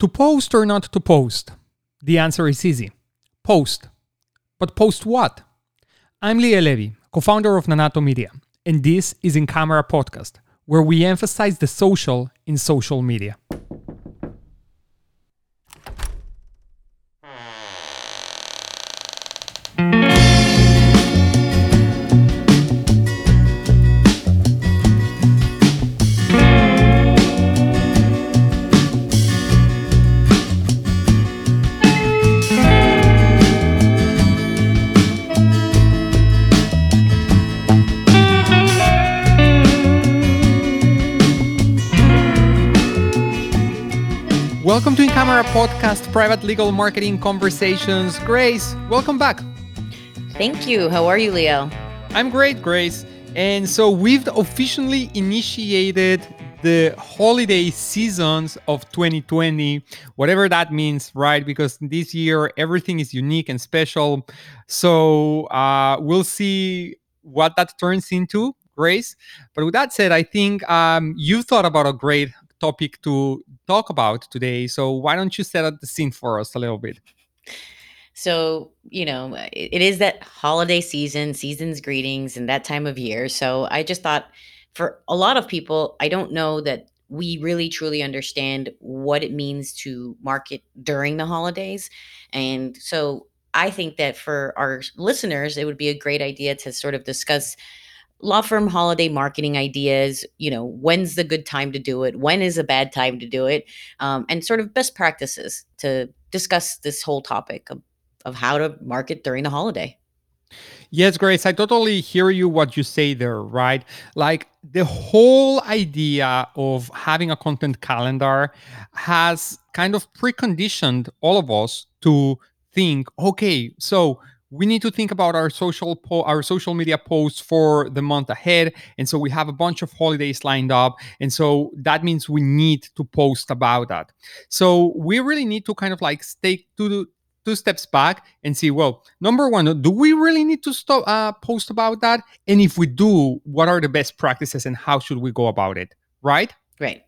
To post or not to post? The answer is easy post. But post what? I'm Liel Levy, co founder of Nanato Media, and this is In Camera Podcast, where we emphasize the social in social media. Podcast, private legal marketing conversations. Grace, welcome back. Thank you. How are you, Liel? I'm great, Grace. And so we've officially initiated the holiday seasons of 2020, whatever that means, right? Because this year everything is unique and special. So uh, we'll see what that turns into, Grace. But with that said, I think um, you thought about a great topic to talk about today. So why don't you set up the scene for us a little bit? So, you know, it, is that holiday season, season's greetings, and that time of year. So I just thought for a lot of people, I don't know that we really truly understand what it means to market during the holidays. And so I think that for our listeners, it would be a great idea to sort of discuss law firm holiday marketing ideas you know when's the good time to do it? When is a bad time to do it? Um, and sort of best practices to discuss this whole topic of, of how to market during the holiday. Yes grace i totally hear you what you say there right? Like the whole idea of having a content calendar has kind of preconditioned all of us to think okay so we need to think about our social po- our social media posts for the month ahead. And so we have a bunch of holidays lined up. And so that means we need to post about that. So we really need to kind of like take two two steps back and see well number one do we really need to stop uh, post about that? And if we do what are the best practices and how should we go about it? Right? Right.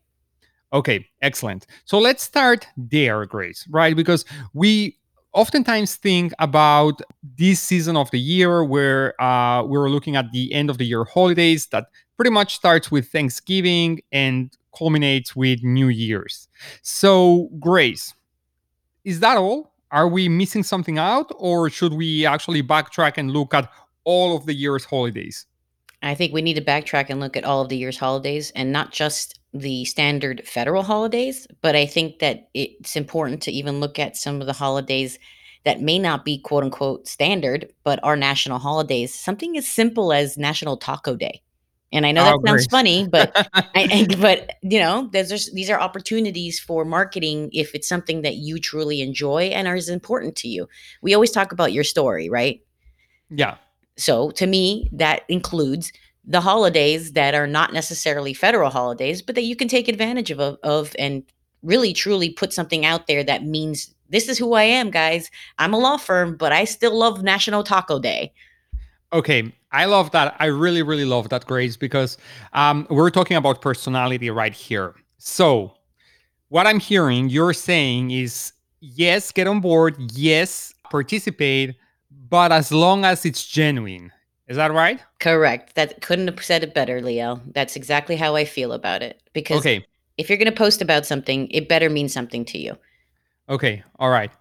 Okay excellent. So let's start there grace right? Because we oftentimes think about this season of the year where uh, we're looking at the end of the year holidays that pretty much starts with Thanksgiving and culminates with New Year's. So, Grace, is that all? Are we missing something out, or should we actually backtrack and look at all of the year's holidays? I think we need to backtrack and look at all of the year's holidays and not just the standard federal holidays, but I think that it's important to even look at some of the holidays that may not be quote unquote standard, but are national holidays. Something as simple as National Taco Day. And I know that oh, sounds funny, but I, but you know, there's just, these are opportunities for marketing if it's something that you truly enjoy and is important to you. We always talk about your story, right? Yeah. So to me, that includes the holidays that are not necessarily federal holidays, but that you can take advantage of, of and really truly put something out there that means this is who I am, guys. I'm a law firm, but I still love National Taco Day. Okay, I love that. I really, really love that, Grace, because um, we're talking about personality right here. So, what I'm hearing you're saying is yes, get on board, yes, participate, but as long as it's genuine. Is that right? Correct. That couldn't have said it better, Liel. That's exactly how I feel about it. Because okay. if you're going to post about something, it better mean something to you. Okay. All right.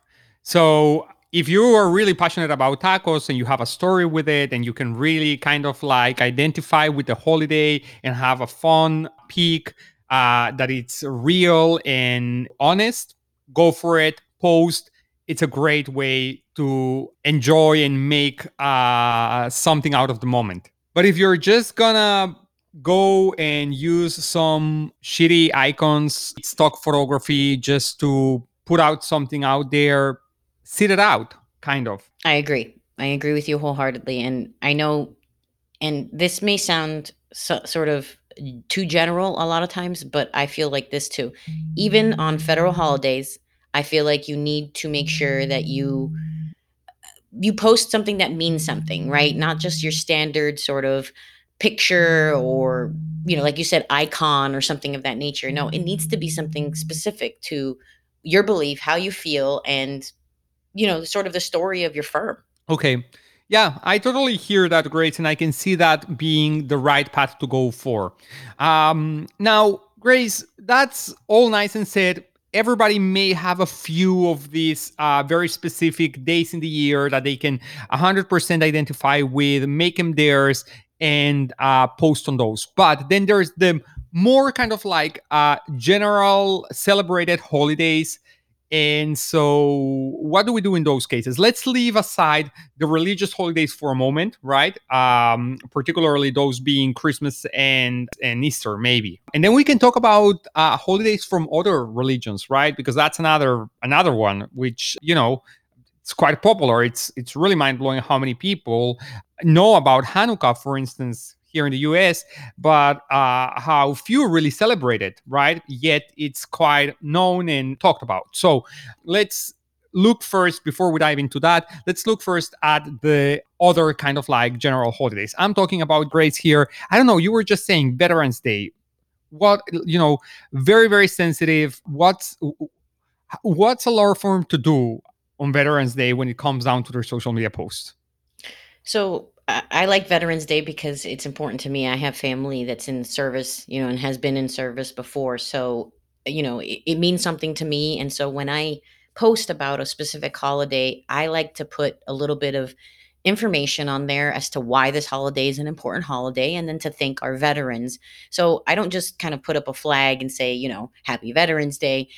So if you are really passionate about tacos and you have a story with it and you can really kind of like identify with the holiday and have a fun peak uh, that it's real and honest, go for it. Post. It's a great way to enjoy and make uh, something out of the moment. But if you're just gonna go and use some shitty icons, stock photography just to put out something out there, sit it out, kind of. I agree. I agree with you wholeheartedly. And I know, and this may sound so, sort of too general a lot of times, but I feel like this too. Even on federal holidays, I feel like you need to make sure that you you post something that means something, right? Not just your standard sort of picture or, you know, like you said, icon or something of that nature. No, it needs to be something specific to your belief, how you feel, and you know, sort of the story of your firm. Okay. Yeah, I totally hear that, Grace, and I can see that being the right path to go for. Um, now, Grace, that's all nice and said. Everybody may have a few of these uh, very specific days in the year that they can 100% identify with, make them theirs, and uh, post on those. But then there's the more kind of like uh, general celebrated holidays and so, what do we do in those cases? Let's leave aside the religious holidays for a moment, right? Um, particularly those being Christmas and and Easter, maybe, and then we can talk about uh, holidays from other religions, right? Because that's another another one which you know it's quite popular. It's it's really mind blowing how many people know about Hanukkah, for instance, here in the US, but uh, how few really celebrate it, right? Yet it's quite known and talked about. So let's look first before we dive into that let's look first at the other kind of like general holidays. I'm talking about Grace here. I don't know you were just saying veterans day. What you know very very sensitive. What's what's a law firm to do on veterans day when it comes down to their social media posts? So I, like Veterans Day because it's important to me. I have family that's in service, you know, and has been in service before. So, you know, it, it means something to me. And so when I post about a specific holiday, I like to put a little bit of information on there as to why this holiday is an important holiday and then to thank our veterans. So I don't just kind of put up a flag and say, you know, happy Veterans Day.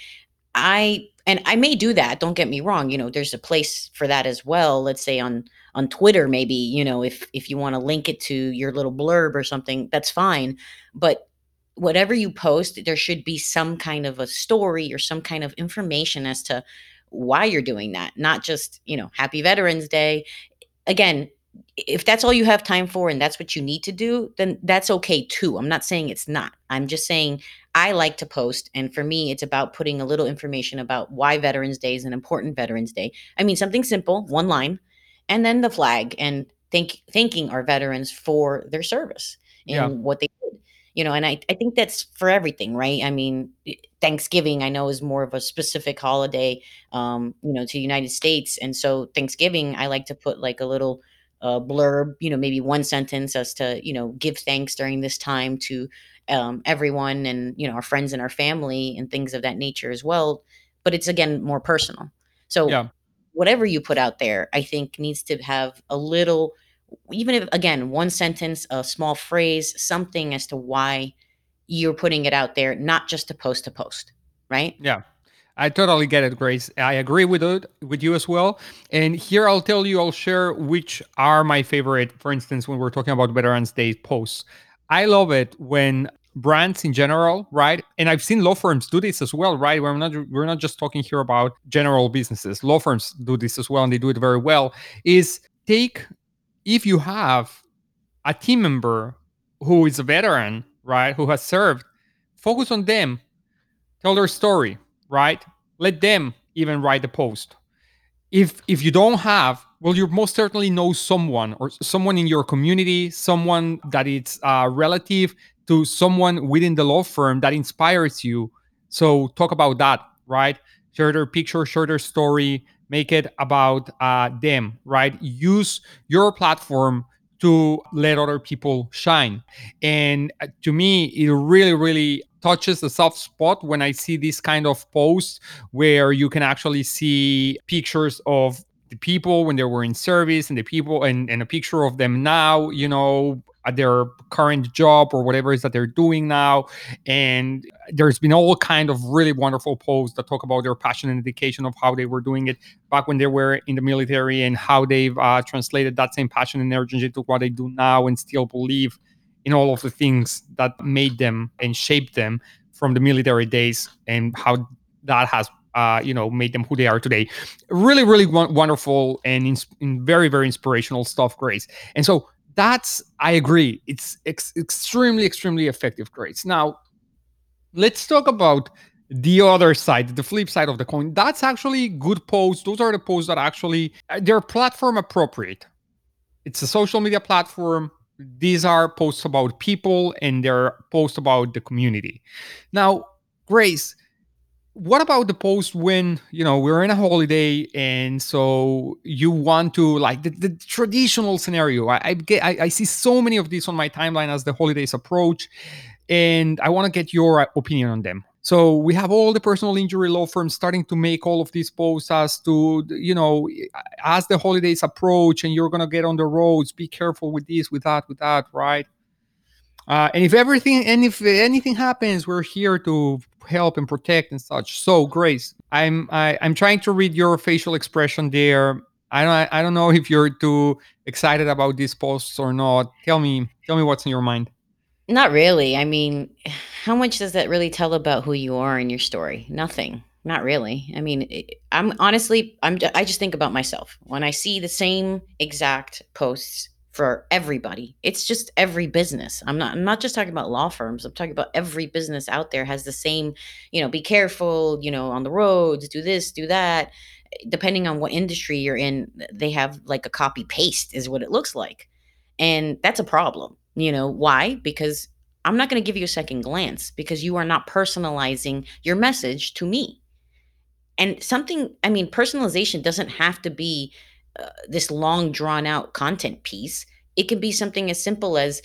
I and I may do that. Don't get me wrong. You know, there's a place for that as well. Let's say on on Twitter, maybe you know, if if you want to link it to your little blurb or something, that's fine. But whatever you post, there should be some kind of a story or some kind of information as to why you're doing that. Not just you know, Happy Veterans Day. Again, if that's all you have time for and that's what you need to do, then that's okay too. I'm not saying it's not. I'm just saying I like to post. And for me, it's about putting a little information about why Veterans Day is an important Veterans Day. I mean, something simple, one line, and then the flag and thank thanking our veterans for their service and yeah. what they did. You know, and I, I think that's for everything, right? I mean, Thanksgiving I know is more of a specific holiday, um, you know, to the United States. And so Thanksgiving, I like to put like a little uh, blurb, you know, maybe one sentence as to, you know, give thanks during this time to um, everyone and, you know, our friends and our family and things of that nature as well. But it's again more personal. So, yeah. Whatever you put out there, I think needs to have a little, even if, again, one sentence, a small phrase, something as to why you're putting it out there, not just to post to post, right? Yeah. I totally get it, Grace. I agree with it with you as well. And here I'll tell you, I'll share which are my favorite. For instance, when we're talking about Veterans Day posts, I love it when brands in general, right? And I've seen law firms do this as well, right? We're not we're not just talking here about general businesses. Law firms do this as well, and they do it very well. Is take if you have a team member who is a veteran, right, who has served, focus on them, tell their story, right? Let them even write the post. If if you don't have, well, you most certainly know someone or someone in your community, someone that is a relative to someone within the law firm that inspires you. So talk about that, right? Share their picture, share their story, make it about uh, them, right? Use your platform to let other people shine. And uh, to me, it really, really touches a soft spot when I see this kind of posts where you can actually see pictures of the people when they were in service and the people and, and a picture of them now, you know, at their current job or whatever it is that they're doing now. And there's been all kind of really wonderful posts that talk about their passion and dedication of how they were doing it back when they were in the military and how they've uh, translated that same passion and energy to what they do now and still believe in all of the things that made them and shaped them from the military days and how that has uh, you know made them who they are today. Really really wonderful and in- in very very inspirational stuff grace. And so that's I agree. It's ex- extremely, extremely effective Grace. Now, let's talk about the other side, the flip side of the coin. That's actually good posts. Those are the posts that actually uh, they're platform appropriate. It's a social media platform. These are posts about people and they're posts about the community. Now, Grace, what about the post when you know we're in a holiday and so you want to like the, the traditional scenario I, I get I, I see so many of these on my timeline as the holidays approach and i want to get your opinion on them. So we have all the personal injury law firms starting to make all of these posts as to you know as the holidays approach and you're going to get on the roads be careful with this with that with that right? Uh, and if everything and if anything happens, we're here to help and protect and such. So, Grace, I'm I, am i am trying to read your facial expression there. I don't I don't know if you're too excited about these posts or not. Tell me tell me what's in your mind. Not really. I mean, how much does that really tell about who you are in your story? Nothing. Not really. I mean, I'm honestly, I'm. I just think about myself when I see the same exact posts for everybody. It's just every business. I'm not I'm not just talking about law firms. I'm talking about every business out there has the same, you know, be careful, you know, on the roads, do this, do that. Depending on what industry you're in, they have like a copy paste is what it looks like. And that's a problem. You know, why? Because I'm not going to give you a second glance because you are not personalizing your message to me. And something, I mean, personalization doesn't have to be uh, this long drawn out content piece. It can be something as simple as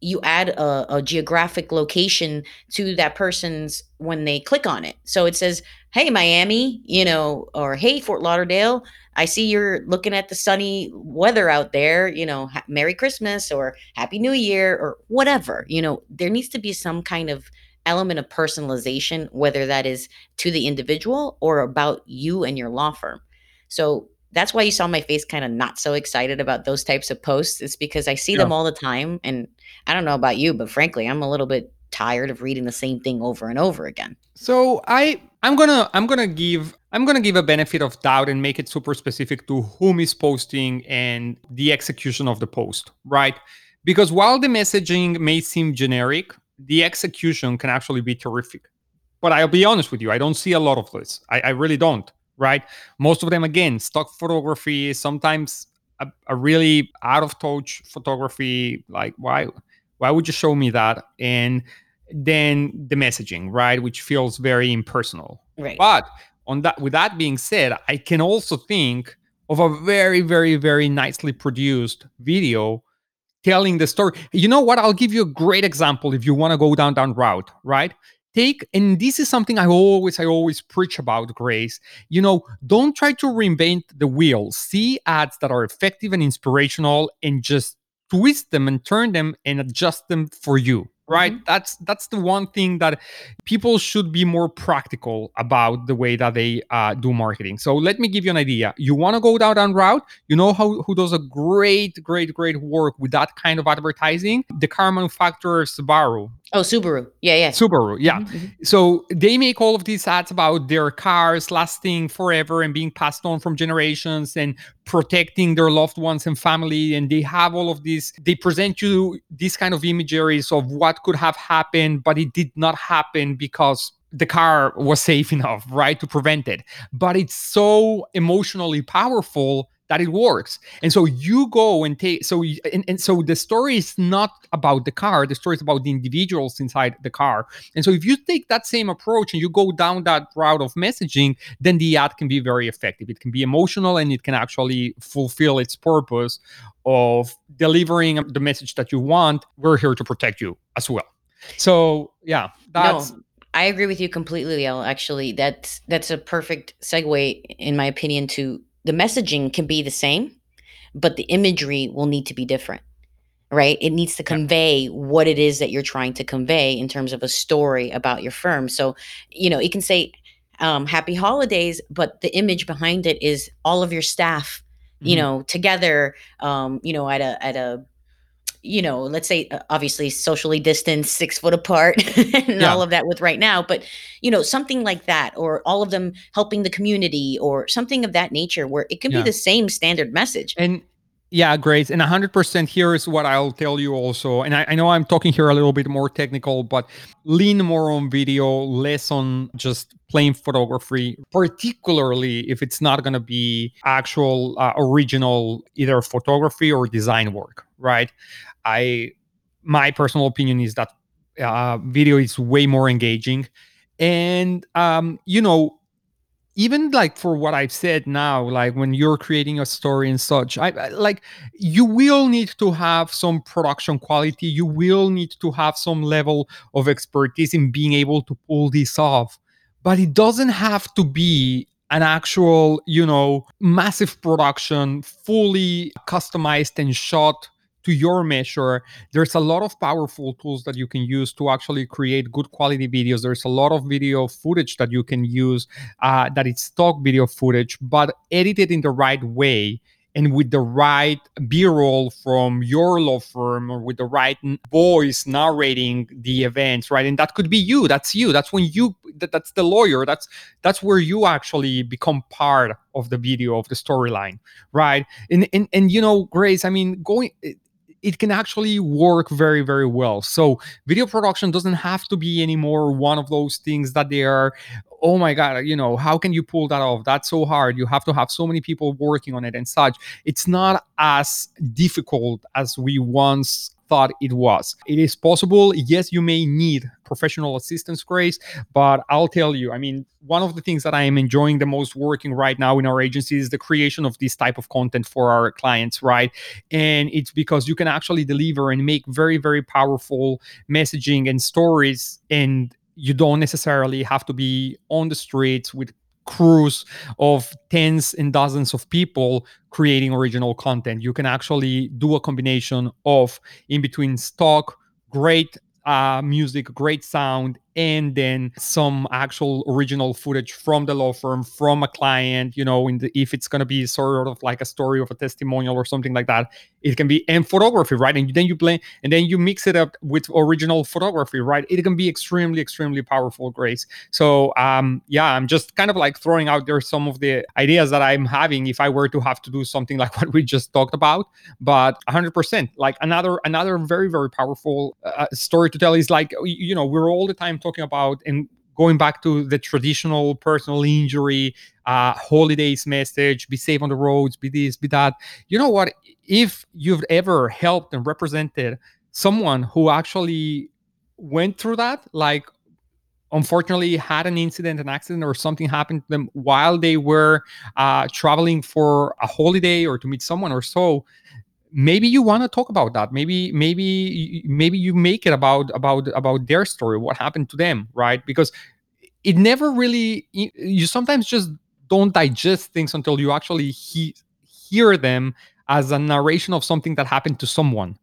you add a, a, geographic location to that person's when they click on it. So it says, "Hey Miami," you know, or "Hey Fort Lauderdale, I see you're looking at the sunny weather out there, you know, ha- Merry Christmas or Happy New Year or whatever." You know, there needs to be some kind of element of personalization whether that is to the individual or about you and your law firm. So that's why you saw my face kind of not so excited about those types of posts. It's because I see yeah. them all the time. And I don't know about you, but frankly, I'm a little bit tired of reading the same thing over and over again. So I I'm gonna I'm gonna give I'm gonna give a benefit of doubt and make it super specific to whom is posting and the execution of the post, right? Because while the messaging may seem generic, the execution can actually be terrific. But I'll be honest with you, I don't see a lot of this. I, I really don't right? Most of them, again, stock photography, sometimes a, a really out of touch photography. Like, why, why would you show me that? And then the messaging, right, which feels very impersonal. Right. But on that, with that being said, I can also think of a very, very, very nicely produced video telling the story. You know what? I'll give you a great example if you want to go down that route, right? Take and this is something i always i always preach about grace you know don't try to reinvent the wheel. See ads that are effective and inspirational and just twist them and turn them and adjust them for you right? Mm-hmm. that's that's the one thing that people should be more practical about the way that they uh, do marketing. So let me give you an idea. You want to go down that route? You know how who does a great great great work with that kind of advertising? The car manufacturer subaru Oh, Subaru. Yeah, yeah. Subaru. Yeah. Mm-hmm, mm-hmm. So they make all of these ads about their cars lasting forever and being passed on from generations and protecting their loved ones and family. And they have all of these, they present you these kind of imageries of what could have happened, but it did not happen because the car was safe enough, right, to prevent it. But it's so emotionally powerful that it works. And so you go and take so and, and so the story is not about the car, the story is about the individuals inside the car. And so if you take that same approach and you go down that route of messaging, then the ad can be very effective. It can be emotional and it can actually fulfill its purpose of delivering the message that you want. We're here to protect you as well. So yeah, that's no. I agree with you completely, Liel. Actually, that's that's a perfect segue, in my opinion, to the messaging can be the same, but the imagery will need to be different, right? It needs to convey what it is that you're trying to convey in terms of a story about your firm. So, you know, it can say um, happy holidays, but the image behind it is all of your staff, you mm-hmm. know, together, um, you know, at a, at a, you know, let's say uh, obviously socially distanced, six foot apart, and yeah. all of that with right now, but you know, something like that, or all of them helping the community, or something of that nature, where it can yeah. be the same standard message. And yeah, great. And 100% here is what I'll tell you also. And I, I, know I'm talking here a little bit more technical, but lean more on video, less on just plain photography, particularly if it's not going to be actual uh, original either photography or design work, right? I, my personal opinion is that uh, video is way more engaging and um, you know even like for what I've said now, like when you're creating a story and such, I, I, like you will need to have some production quality. You will need to have some level of expertise in being able to pull this off. But it doesn't have to be an actual, you know, massive production, fully customized and shot to your measure there's a lot of powerful tools that you can use to actually create good quality videos. There's a lot of video footage that you can use uh, that is stock video footage but edited in the right way and with the right b-roll from your law firm or with the right voice narrating the events right? And that could be you that's you that's when you that, that's the lawyer that's that's where you actually become part of the video of the storyline right? And and, and you know grace i mean going it can actually work very very well. So video production doesn't have to be anymore one of those things that they are oh my god you know how can you pull that off? That's so hard. You have to have so many people working on it and such. It's not as difficult as we once thought it was. It is possible. Yes, you may need professional assistance, Grace, but I'll tell you, I mean, one of the things that I am enjoying the most working right now in our agency is the creation of this type of content for our clients, right? And it's because you can actually deliver and make very, very powerful messaging and stories and you don't necessarily have to be on the streets with crews of tens and dozens of people creating original content. You can actually do a combination of in between stock, great uh, music, great sound, and then some actual original footage from the law firm, from a client. You know, in the, if it's going to be sort of like a story of a testimonial or something like that, it can be and photography, right? And then you play, and then you mix it up with original photography, right? It can be extremely, extremely powerful, Grace. So, um, yeah, I'm just kind of like throwing out there some of the ideas that I'm having if I were to have to do something like what we just talked about. But 100%, like another another very, very powerful uh, story to tell is like you know we're all the time talking about and going back to the traditional personal injury uh, holidays message be safe on the roads be this be that. You know what? If you've ever helped and represented someone who actually went through that like unfortunately had an incident an accident or something happened to them while they were uh, traveling for a holiday or to meet someone or so maybe you want to talk about that. Maybe maybe maybe you make it about about about their story what happened to them right? Because it never really you sometimes just don't digest things until you actually he, hear them as a narration of something that happened to someone.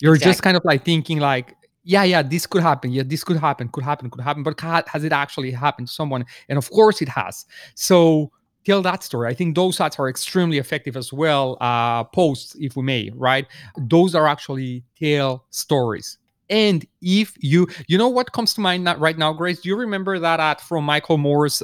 You're exactly. just kind of like thinking like yeah yeah this could happen. Yeah this could happen could happen could happen. But has it actually happened to someone? And of course it has. So tell that story. I think those ads are extremely effective as well. Uh, posts, if we may, right? Those are actually tell stories. And if you, you know what comes to mind right now, Grace? Do you remember that ad from Michael Moore's?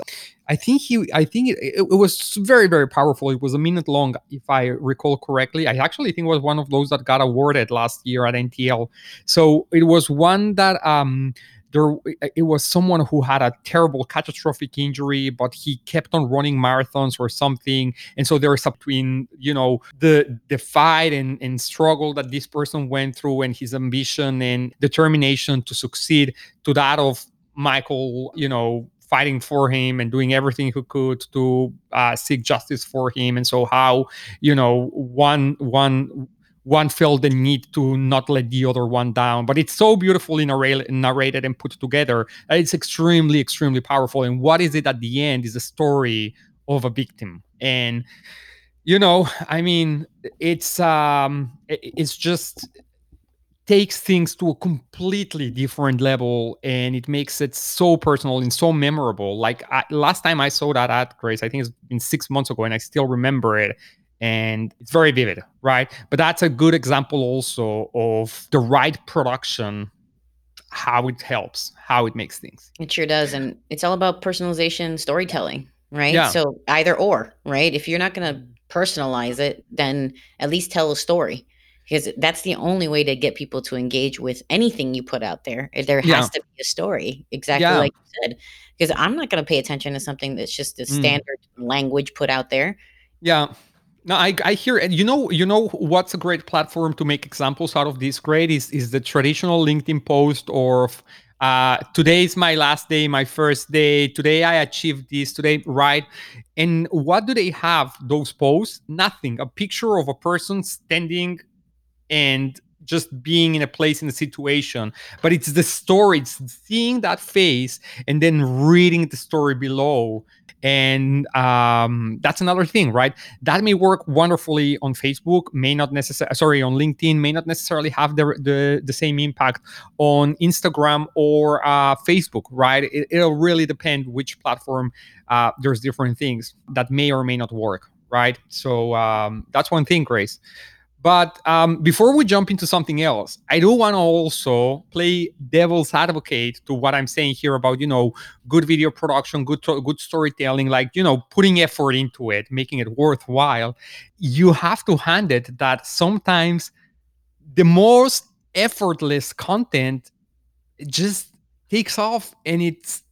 I think he, I think it, it, it was very, very powerful. It was a minute long, if I recall correctly. I actually think it was one of those that got awarded last year at NTL. So it was one that um, there it was someone who had a terrible catastrophic injury but he kept on running marathons or something. And so there's between you know the the fight and, and struggle that this person went through and his ambition and determination to succeed to that of michael you know fighting for him and doing everything he could to uh, seek justice for him. And so how you know one one one felt the need to not let the other one down. But it's so beautifully narrated and put together it's extremely, extremely powerful. And what is it at the end is a story of a victim. And you know, I mean, it's um it's just takes things to a completely different level and it makes it so personal and so memorable like I, last time i saw that ad grace i think it's been six months ago and i still remember it and it's very vivid, right? But that's a good example also of the right production, how it helps, how it makes things. It sure does. And it's all about personalization storytelling, right? Yeah. So either or, right? If you're not going to personalize it, then at least tell a story because that's the only way to get people to engage with anything you put out there. There has yeah. to be a story, exactly yeah. like you said. Because I'm not going to pay attention to something that's just a mm. standard mm. language put out there. Yeah. No, I, I hear and you know you know what's a great platform to make examples out of this great is is the traditional LinkedIn post or uh, today is my last day, my first day. Today I achieved this. Today, right? And what do they have? Those posts? Nothing. A picture of a person standing and just being in a place in a situation but it's the story it's seeing that face and then reading the story below and um, that's another thing right? That may work wonderfully on facebook may not necessarily sorry on linkedin may not necessarily have the, the, the same impact on instagram or uh, facebook right? It, will really depend which platform uh, there's different things that may or may not work right? So um, that's one thing grace but um, before we jump into something else, I do want to also play devil's advocate to what I'm saying here about you know good video production, good good storytelling, like you know putting effort into it, making it worthwhile. You have to hand it that sometimes the most effortless content just takes off and it's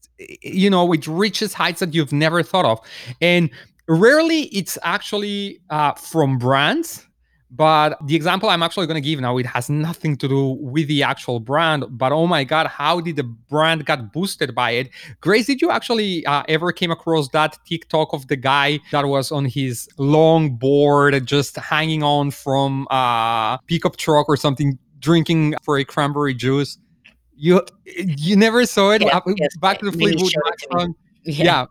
you know it reaches heights that you've never thought of, and rarely it's actually uh, from brands but the example I'm actually going to give now, it has nothing to do with the actual brand. But oh my God, how did the brand got boosted by it? Grace, did you actually uh, ever came across that TikTok of the guy that was on his long board, just hanging on from a pickup truck or something, drinking for a cranberry juice? You you never saw it? Yeah, yes, Back to the Fleetwood Mac song. Yeah. yeah.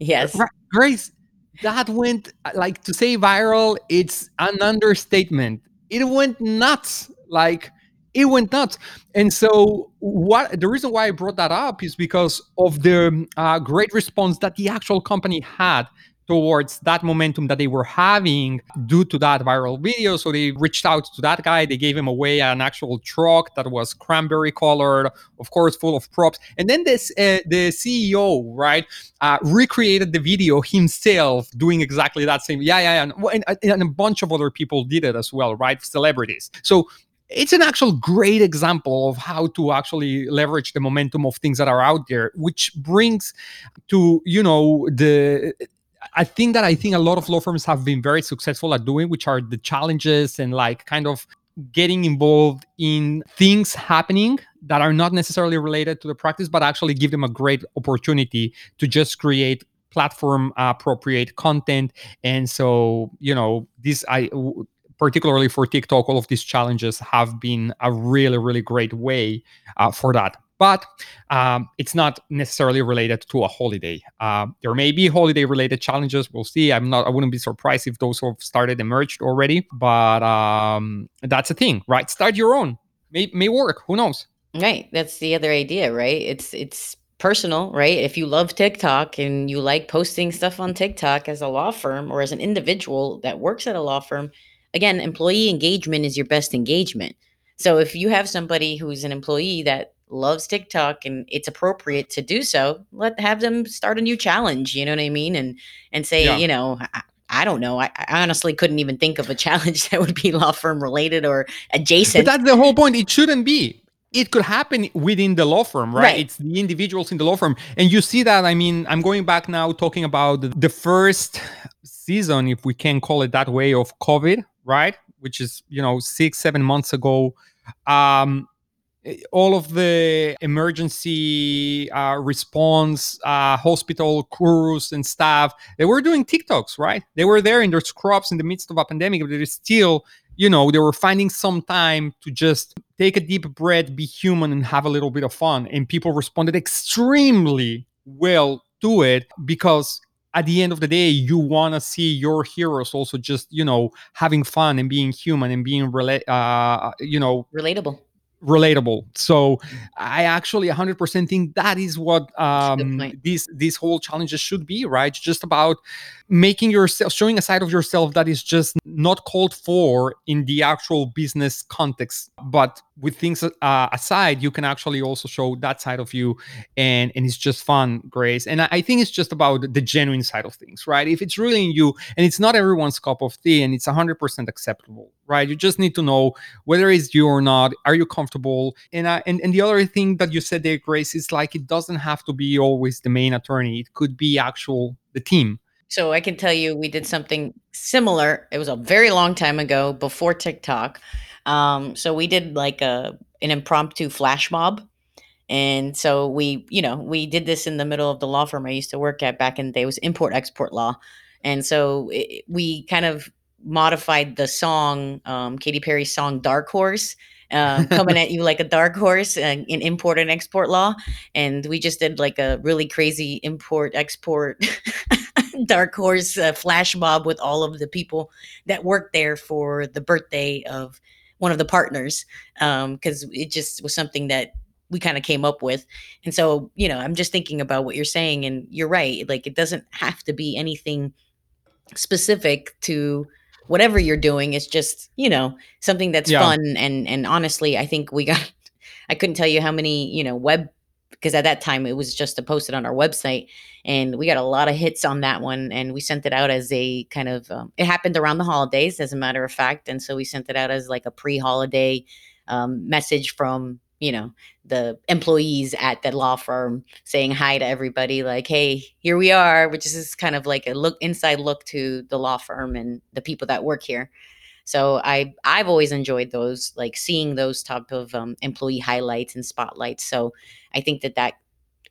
Yes. Grace, that went like to say viral it's an understatement. It went nuts. Like it went nuts. And so what the reason why i brought that up is because of the uh, great response that the actual company had towards that momentum that they were having due to that viral video. So they reached out to that guy. They gave him away an actual truck that was cranberry colored, of course, full of props. And then this uh, the CEO, right, uh, recreated the video himself, doing exactly that same. Yeah, yeah, yeah. And, and a bunch of other people did it as well, right? Celebrities. So it's an actual great example of how to actually leverage the momentum of things that are out there which brings to you know the I think that I think a lot of law firms have been very successful at doing, which are the challenges and like kind of getting involved in things happening that are not necessarily related to the practice, but actually give them a great opportunity to just create platform appropriate content. And so, you know, this I particularly for TikTok, all of these challenges have been a really, really great way uh, for that but um, it's not necessarily related to a holiday. Uh, there may be holiday related challenges. We'll see. I'm not. I wouldn't be surprised if those have started emerged already. But um, that's a thing, right? Start your own. May may work. Who knows? Right. That's the other idea, right? It's it's personal, right? If you love TikTok and you like posting stuff on TikTok as a law firm or as an individual that works at a law firm, again, employee engagement is your best engagement. So if you have somebody who's an employee that loves TikTok and it's appropriate to do so, let have them start a new challenge. You know what I mean? And and say, yeah. you know, I, I don't know. I, I, honestly couldn't even think of a challenge that would be law firm related or adjacent. But that's the whole point. It shouldn't be. It could happen within the law firm, right? right? It's the individuals in the law firm. And you see that. I mean, I'm going back now talking about the first season, if we can call it that way, of COVID, right? Which is, you know, six, seven months ago. Um, all of the emergency uh, response uh, hospital crews and staff they were doing tiktoks right? They were there in their scrubs in the midst of a pandemic but they still you know they were finding some time to just take a deep breath be human and have a little bit of fun. And people responded extremely well to it because at the end of the day you want to see your heroes also just you know having fun and being human and being rela- uh, you know relatable relatable. So I actually 100% think that is what um, these these whole challenges should be, right? Just about making yourself showing a side of yourself that is just not called for in the actual business context, but with things uh, aside, you can actually also show that side of you, and and it's just fun, Grace. And I, I think it's just about the genuine side of things, right? If it's really in you, and it's not everyone's cup of tea, and it's 100% acceptable, right? You just need to know whether it's you or not. Are you comfortable? And and and the other thing that you said there, Grace, is like it doesn't have to be always the main attorney. It could be actual the team. So I can tell you, we did something similar. It was a very long time ago, before TikTok. Um, so we did like a an impromptu flash mob And so we, you know, we did this in the middle of the law firm I used to work at back in the day. It was import export law. And so it, we kind of modified the song, um, Katy Perry's song Dark Horse, um, coming at you like a dark horse uh, in import and export law. And we just did like a really crazy import export dark horse uh, flash mob with all of the people that worked there for the birthday of one of the partners because um, it just was something that we kind of came up with. And so, you know, I'm just thinking about what you're saying, and you're right. Like, it doesn't have to be anything specific to whatever you're doing. is just, you know, something that's yeah. fun. And and honestly, I think we got. I couldn't tell you how many, you know, web because at that time it was just posted on our website and we got a lot of hits on that one and we sent it out as a kind of um, it happened around the holidays as a matter of fact and so we sent it out as like a pre-holiday um, message from you know the employees at the law firm saying hi to everybody like hey here we are which is kind of like a look inside look to the law firm and the people that work here. So i i've always enjoyed those like seeing those type of um, employee highlights and spotlights. So i think that that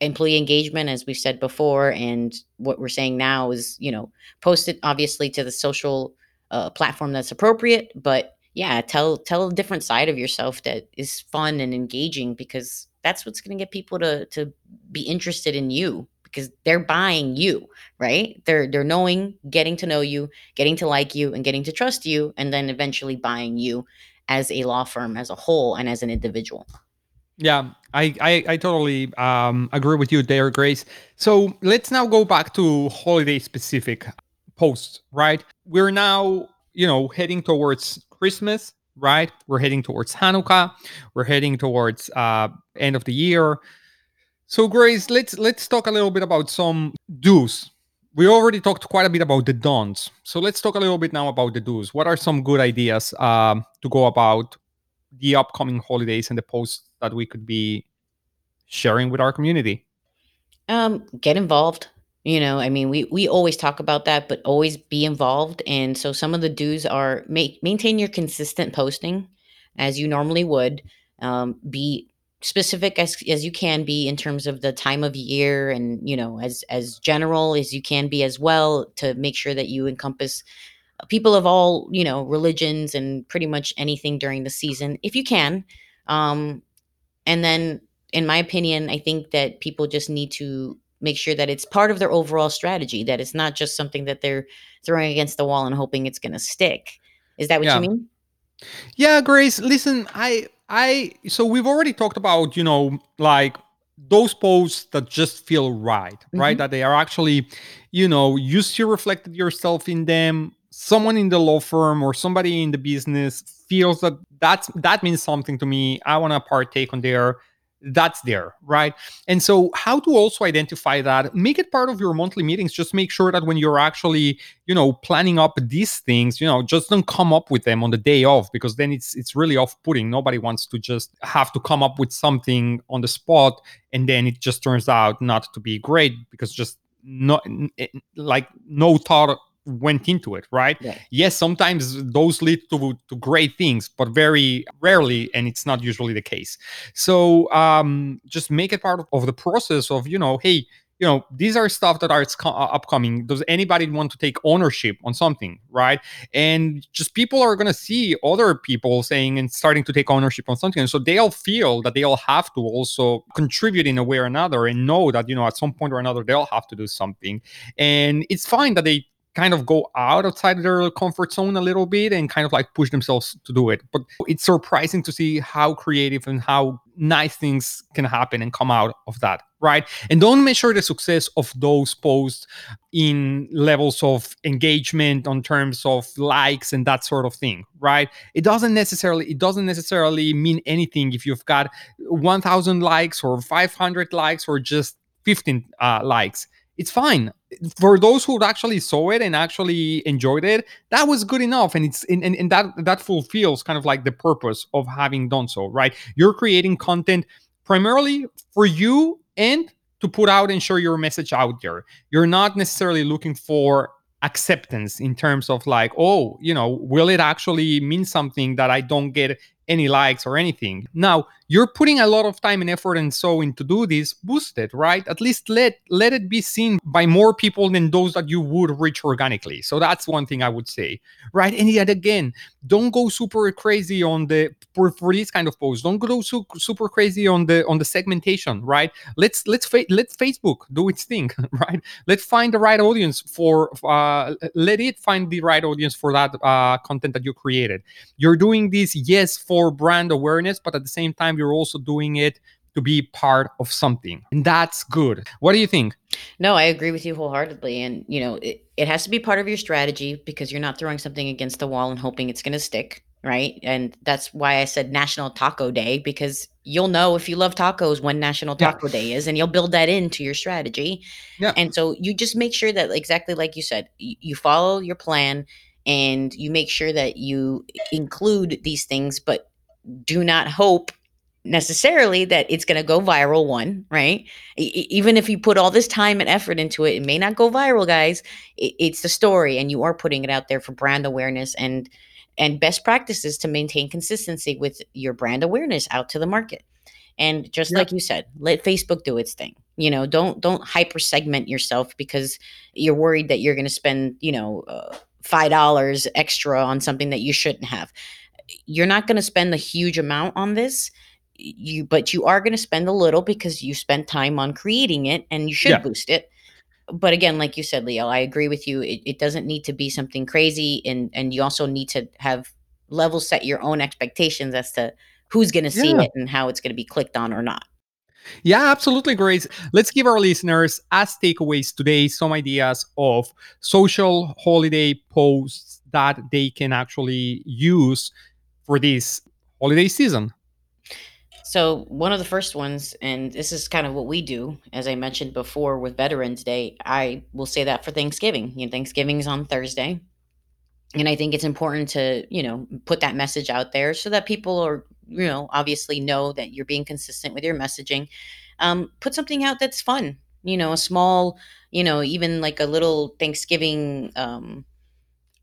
employee engagement as we've said before and what we're saying now is you know post it obviously to the social uh, platform that's appropriate but yeah, tell tell a different side of yourself that is fun and engaging because that's what's going to get people to to be interested in you because they're buying you, right? They're they're knowing, getting to know you, getting to like you and getting to trust you and then eventually buying you as a law firm as a whole and as an individual. Yeah, I, I, I totally um, agree with you there, Grace. So let's now go back to holiday specific posts, right? We're now, you know, heading towards Christmas, right? We're heading towards Hanukkah. We're heading towards uh, end of the year. So, Grace, let's let's talk a little bit about some do's. We already talked quite a bit about the don'ts. So let's talk a little bit now about the do's. What are some good ideas um, to go about the upcoming holidays and the posts that we could be sharing with our community? Um, get involved. You know, I mean, we we always talk about that, but always be involved. And so some of the do's are make maintain your consistent posting as you normally would. Um, be specific as as you can be in terms of the time of year and you know as as general as you can be as well to make sure that you encompass people of all you know religions and pretty much anything during the season if you can um and then in my opinion i think that people just need to make sure that it's part of their overall strategy, that it's not just something that they're throwing against the wall and hoping it's going to stick. Is that what yeah. you mean? Yeah, Grace, listen, I I so we've already talked about, you know, like those posts that just feel right, mm-hmm. right? That they are actually, you know, you see reflected yourself in them. Someone in the law firm or somebody in the business feels that that's that means something to me. I want to partake on their that's there right? And so how to also identify that make it part of your monthly meetings. Just make sure that when you're actually you know planning up these things you know just don't come up with them on the day off because then it's it's really off-putting. Nobody wants to just have to come up with something on the spot and then it just turns out not to be great because just not like no thought went into it, right? Yeah. Yes, sometimes those lead to, to great things, but very rarely, and it's not usually the case. So um, just make it part of the process of, you know, hey, you know, these are stuff that are uh, upcoming. Does anybody want to take ownership on something, right? And just people are going to see other people saying and starting to take ownership on something. And so they'll feel that they'll have to also contribute in a way or another and know that, you know, at some point or another, they'll have to do something. And it's fine that they kind of go out outside their comfort zone a little bit and kind of like push themselves to do it. But it's surprising to see how creative and how nice things can happen and come out of that, right? And don't measure the success of those posts in levels of engagement on terms of likes and that sort of thing, right? It doesn't necessarily it doesn't necessarily mean anything if you've got 1000 likes or 500 likes or just 15 uh, likes it's fine. For those who actually saw it and actually enjoyed it that was good enough. And it's and, and, and that that fulfills kind of like the purpose of having done so right? You're creating content primarily for you and to put out and share your message out there. You're not necessarily looking for acceptance in terms of like oh you know will it actually mean something that i don't get any likes or anything. Now, you're putting a lot of time and effort and so into do this, boost it, right? At least let let it be seen by more people than those that you would reach organically. So that's one thing I would say, right? And yet again, don't go super crazy on the for, for kind of posts. Don't go su- super crazy on the on the segmentation, right? Let's let's fa- let Facebook do its thing, right? Let's find the right audience for uh, let it find the right audience for that uh, content that you created. You're doing this yes for brand awareness, but at the same time you're also doing it to be part of something. And that's good. What do you think? No, I agree with you wholeheartedly. And, you know, it, it has to be part of your strategy because you're not throwing something against the wall and hoping it's going to stick. Right. And that's why I said National Taco Day because you'll know if you love tacos when National Taco yeah. Day is and you'll build that into your strategy. Yeah. And so you just make sure that, exactly like you said, you follow your plan and you make sure that you include these things, but do not hope necessarily that it's going to go viral one right? E- even if you put all this time and effort into it it may not go viral guys. It, it's the story and you are putting it out there for brand awareness and and best practices to maintain consistency with your brand awareness out to the market. And just yep. like you said let facebook do its thing. You know don't don't hyper segment yourself because you're worried that you're going to spend you know uh, five dollars extra on something that you shouldn't have you're not going to spend a huge amount on this you but you are going to spend a little because you spent time on creating it and you should yeah. boost it but again like you said Liel i agree with you it, it doesn't need to be something crazy and and you also need to have level set your own expectations as to who's going to see yeah. it and how it's going to be clicked on or not yeah, absolutely, Grace. Let's give our listeners, as takeaways today, some ideas of social holiday posts that they can actually use for this holiday season. So, one of the first ones, and this is kind of what we do, as I mentioned before with Veterans Day, I will say that for Thanksgiving. You know, Thanksgiving is on Thursday. And I think it's important to, you know, put that message out there so that people are, you know, obviously know that you're being consistent with your messaging. Um, put something out that's fun, you know, a small, you know, even like a little Thanksgiving um,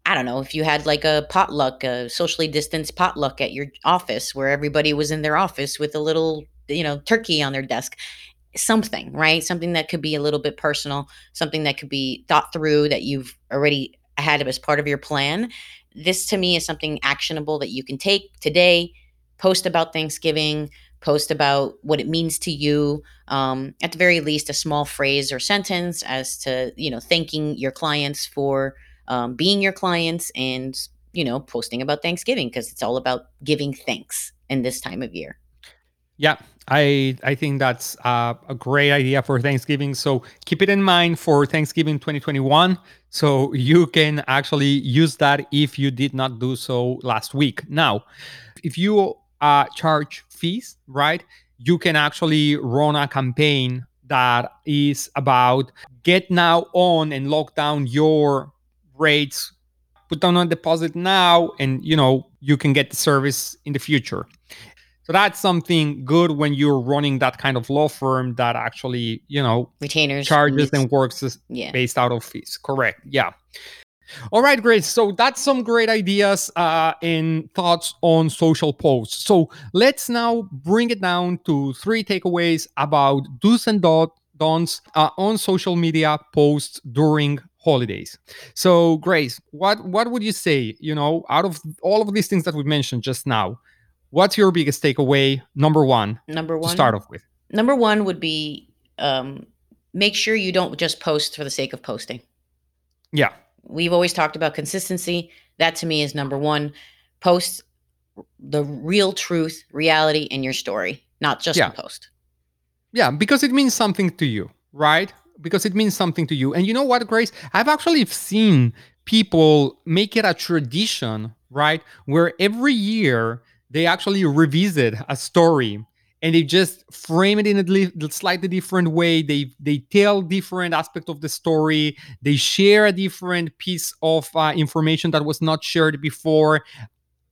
I don't know if you had like a potluck, a socially distanced potluck at your office where everybody was in their office with a little, you know, turkey on their desk. Something, right? Something that could be a little bit personal, something that could be thought through that you've already had as part of your plan. This to me is something actionable that you can take today, post about Thanksgiving, post about what it means to you um, at the very least a small phrase or sentence as to you know thanking your clients for um, being your clients and you know posting about thanksgiving because it's all about giving thanks in this time of year. Yeah i i think that's uh, a great idea for thanksgiving. So keep it in mind for thanksgiving 2021 so you can actually use that if you did not do so last week. Now if you uh, charge fees right you can actually run a campaign that is about get now on and lock down your rates put down a deposit now and you know you can get the service in the future so that's something good when you're running that kind of law firm that actually you know retainers charges and works yeah. based out of fees correct yeah all right, great. So that's some great ideas uh, and thoughts on social posts. So let's now bring it down to three takeaways about do's and don'ts uh, on social media posts during holidays. So, Grace, what what would you say? You know, out of all of these things that we mentioned just now, what's your biggest takeaway? Number one. Number one. To start off with. Number one would be um, make sure you don't just post for the sake of posting. Yeah. We've always talked about consistency. That to me is number one. Post the real truth, reality in your story, not just yeah. a post. Yeah, because it means something to you, right? Because it means something to you. And you know what, Grace? I've actually seen people make it a tradition, right? Where every year they actually revisit a story and they just frame it in a slightly different way. They they tell different aspect of the story. They share a different piece of uh, information that was not shared before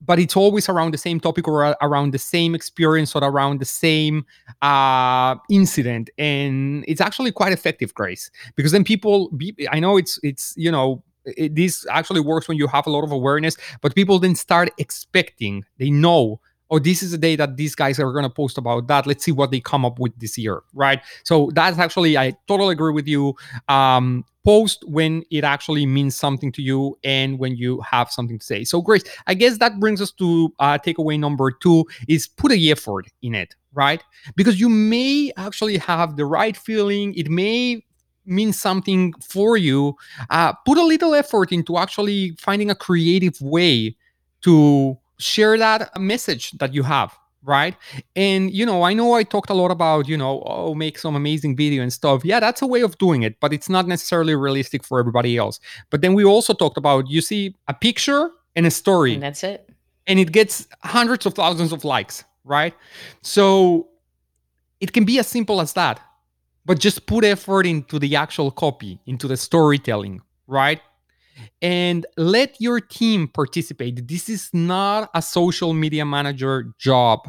but it's always around the same topic or around the same experience or around the same uh, incident and it's actually quite effective grace because then people i know it's it's you know it, this actually works when you have a lot of awareness but people then start expecting they know oh, this is the day that these guys are going to post about that. Let's see what they come up with this year, right? So that's actually, I totally agree with you. Um, post when it actually means something to you and when you have something to say. So, Grace, I guess that brings us to uh, takeaway number two is put a effort in it, right? Because you may actually have the right feeling. It may mean something for you. Uh, put a little effort into actually finding a creative way to share that message that you have right? And you know i know i talked a lot about you know oh make some amazing video and stuff. Yeah that's a way of doing it but it's not necessarily realistic for everybody else. But then we also talked about you see a picture and a story. And that's it. And it gets hundreds of thousands of likes right? So it can be as simple as that. But just put effort into the actual copy into the storytelling right and let your team participate. This is not a social media manager job.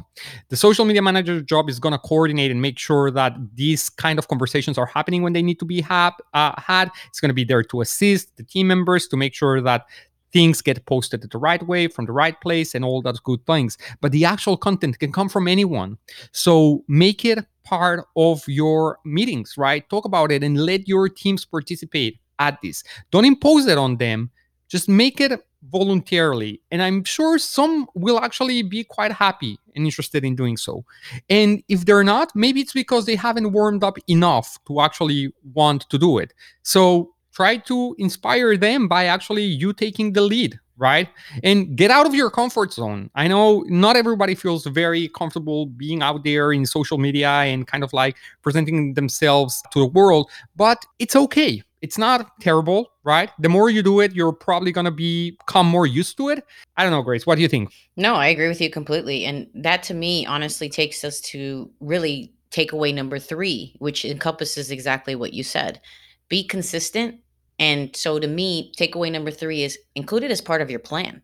The social media manager job is going to coordinate and make sure that these kind of conversations are happening when they need to be uh, had. It's going to be there to assist the team members to make sure that things get posted the right way from the right place and all those good things. But the actual content can come from anyone. So make it part of your meetings, right? Talk about it and let your teams participate at this. Don't impose it on them. Just make it voluntarily. And I'm sure some will actually be quite happy and interested in doing so. And if they're not, maybe it's because they haven't warmed up enough to actually want to do it. So try to inspire them by actually you taking the lead right? And get out of your comfort zone. I know not everybody feels very comfortable being out there in social media and kind of like presenting themselves to the world, but it's okay it's not terrible, right? The more you do it, you're probably going to become more used to it. I don't know, Grace. What do you think? No, I agree with you completely. And that to me honestly takes us to really takeaway number three, which encompasses exactly what you said be consistent. And so to me, takeaway number three is included as part of your plan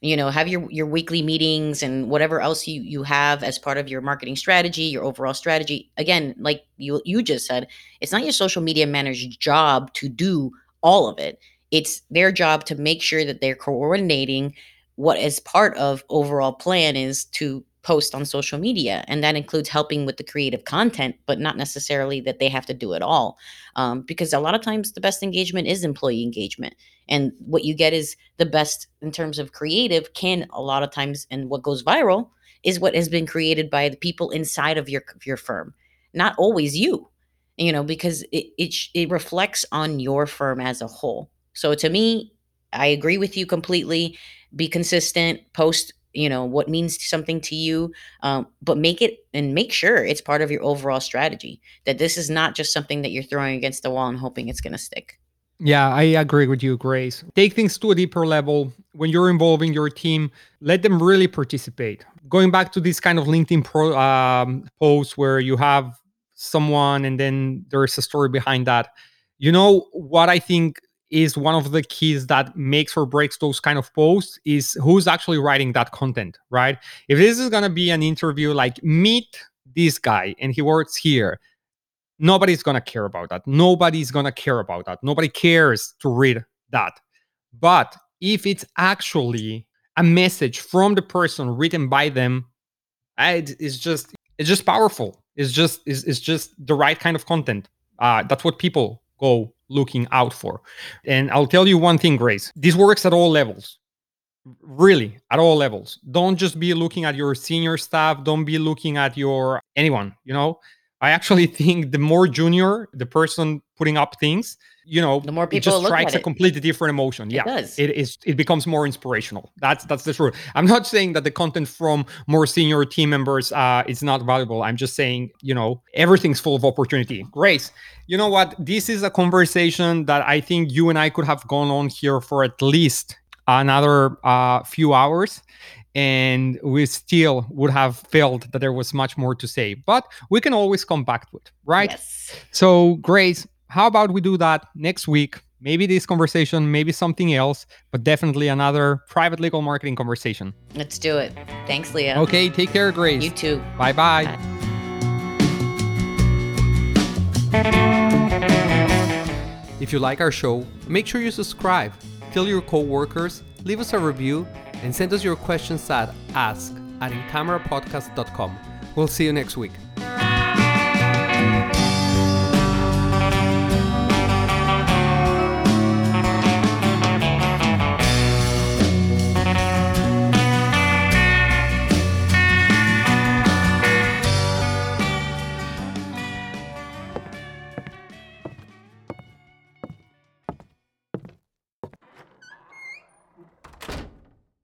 you know have your your weekly meetings and whatever else you you have as part of your marketing strategy your overall strategy. Again like you you just said it's not your social media manager's job to do all of it. It's their job to make sure that they're coordinating what is part of overall plan is to post on social media and that includes helping with the creative content but not necessarily that they have to do it all um, because a lot of times the best engagement is employee engagement and what you get is the best in terms of creative can a lot of times and what goes viral is what has been created by the people inside of your your firm not always you you know because it it, it reflects on your firm as a whole. So to me i agree with you completely be consistent post you know what means something to you um, but make it and make sure it's part of your overall strategy that this is not just something that you're throwing against the wall and hoping it's going to stick yeah, I agree with you, Grace. Take things to a deeper level. When you're involving your team, let them really participate. Going back to this kind of LinkedIn pro, um, post where you have someone and then there's a story behind that. You know what I think is one of the keys that makes or breaks those kind of posts is who's actually writing that content, right? If this is going to be an interview like meet this guy and he works here, nobody's going to care about that. Nobody's going to care about that. Nobody cares to read that. But if it's actually a message from the person written by them, it's just it's just powerful. It's just it's, it's just the right kind of content. Uh, that's what people go looking out for. And I'll tell you one thing, Grace. This works at all levels. Really, at all levels. Don't just be looking at your senior staff. Don't be looking at your anyone. You know, I actually think the more junior the person putting up things, you know, the more people it just strikes a it. completely different emotion. It yeah, does. it is. It becomes more inspirational. That's that's the truth. I'm not saying that the content from more senior team members uh, is not valuable. I'm just saying, you know, everything's full of opportunity. Grace, you know what? This is a conversation that I think you and I could have gone on here for at least another uh, few hours and we still would have felt that there was much more to say but we can always come back to it right yes. so grace how about we do that next week? Maybe this conversation maybe something else but definitely another private legal marketing conversation. Let's do it. Thanks Liel okay take care grace. You too. Bye-bye. Bye. if you like our show make sure you subscribe tell your coworkers leave us a review and send us your questions at ask at incamerapodcast.com. We'll see you next week.